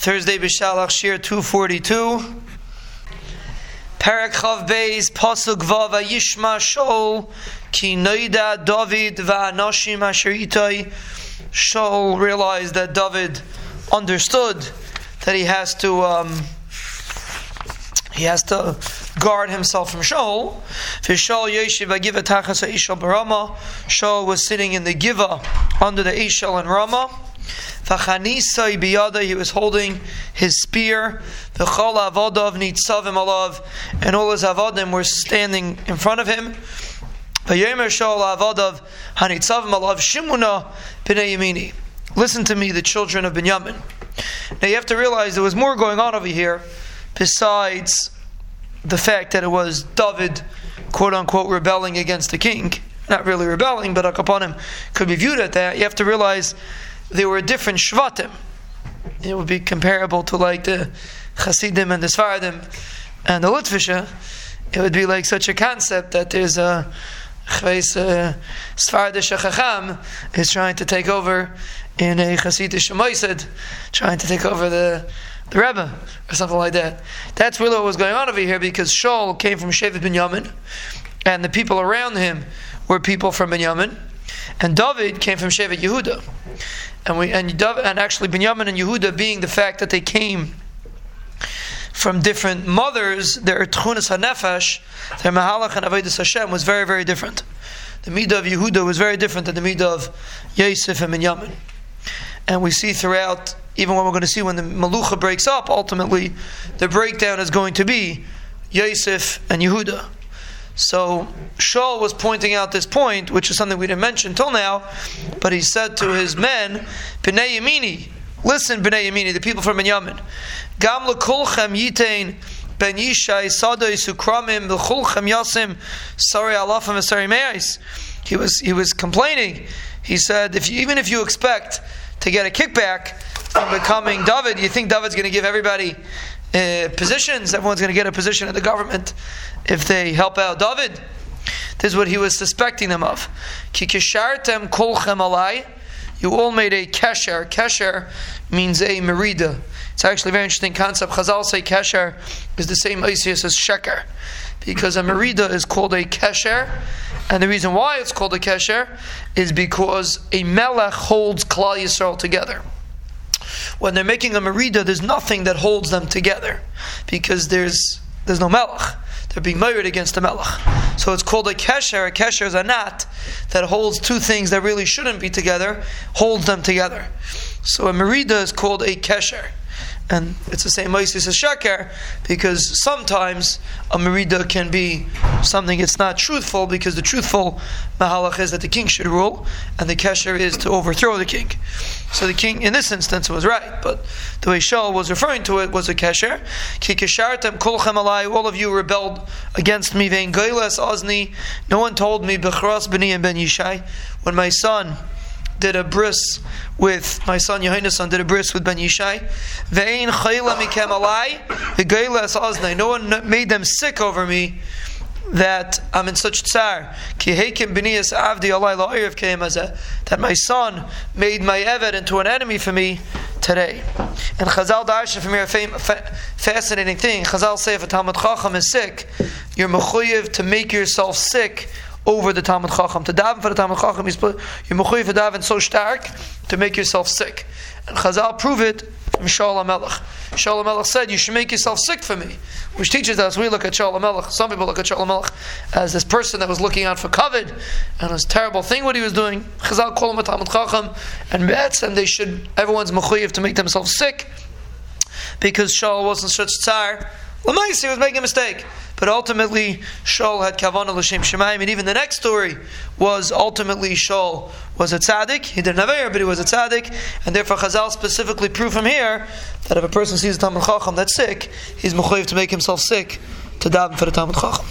Thursday Bishalach Shir 242. Parak Chav Beis Pasuk Vav Yishma Shol Ki Noida David Va'anoshim Asher Itoi Shaul realized that David understood that he has to um, he has to guard himself from Shaul. Shaul Yeshiv Agiva Tachas Ishal Barama. Shaul was sitting in the Giva under the Ishal and Rama. He was holding his spear. V'chol avodav nitzavim alav, and all his avodim were standing in front of him. Shimuna. Listen to me, the children of Binyamin. Now you have to realize there was more going on over here besides the fact that it was David, quote unquote, rebelling against the king. Not really rebelling, but him could be viewed at that. You have to realize there were different shvatim. It would be comparable to like the Hasidim and the Sfaradim and the Litvisha. It would be like such a concept that there's a Chveis uh, Sfaradish Chacham is trying to take over in a Hasidish Moisid, trying to take over the the Rebbe or something like that. That's really what was going on over here because Shaul came from Shevet Binyamin, and the people around him were people from Binyamin, and David came from Shevet Yehuda and we and and actually Binyamin and Yehuda being the fact that they came from different mothers, their tchunas hanefesh, their mahalach and avodas Hashem was very very different. The midah of Yehuda was very different than the midah of Yosef and Binyamin, and we see throughout. Even when we're going to see when the malucha breaks up, ultimately, the breakdown is going to be Yosef and Yehuda. So Shaul was pointing out this point, which is something we didn't mention till now, but he said to his men, B'nai Yamini, listen, B'nai Yamini, the people from Benjamin, Gam lekulchem yitain ben Yishai sadoi sukramim l'chulchem yasim sari alafim v'sari meis. He was he was complaining. He said, if you, even if you expect to get a kickback from becoming David, you think David's going to give everybody uh, positions. Everyone's going to get a position in the government if they help out David. This is what he was suspecting them of. You all made a kesher. Kesher means a merida. It's actually a very interesting concept. Chazal say kesher is the same Isis as sheker. Because a merida is called a kesher. And the reason why it's called a kesher is because a melech holds Klal Yisrael together when they're making a merida, there's nothing that holds them together because there's there's no melech. They're being married against the melech. So it's called a kesher. A kesher is a knot that holds two things that really shouldn't be together, holds them together. So a merida is called a kesher and it's the same Moises as Sheker, because sometimes a Merida can be something it's not truthful, because the truthful Mahalach is that the king should rule, and the Kesher is to overthrow the king. So the king, in this instance, was right, but the way Shaul was referring to it was a Kesher. Ki keshartem kolchem alai, all of you rebelled against me, vein ozni, no one told me, bechras b'ni and ben Yishai, when my son did a bris with my son Yohanan did a bris with Ben Yishai. Ve'ein chayla mikem alai aznai. No one made them sick over me that I'm in such tsar. Ki heikim b'niyas avdi alai la'iriv keim That my son made my Eved into an enemy for me today. And Chazal darshan from here a fascinating thing. Chazal say if a Talmud Chacham is sick, you're mechuyev to make yourself sick over the Talmud Chacham. To daven for the Talmud Chacham, you're mechuyev for daven so stark to make yourself sick. And Chazal prove it from Shaul HaMelech. Shaul HaMelech said, you should make yourself sick for me. Which teaches us, we look at Shaul HaMelech, some people look at Shaul HaMelech as this person that was looking out for kavod, and this terrible thing what he was doing. Chazal call him a Talmud Chacham, and Metz, and they should, everyone's mechuyev to make themselves sick, because Shaul wasn't such tsar. Lamais, he was making a mistake. But ultimately, Shaul had kavanah l'shem shemaim, and even the next story was ultimately Shaul was a tzaddik. He didn't have air, but he was a tzaddik, and therefore Chazal specifically prove from here that if a person sees a Talmud Chacham that's sick, he's mechuyev to make himself sick to daven for the Talmud Chacham.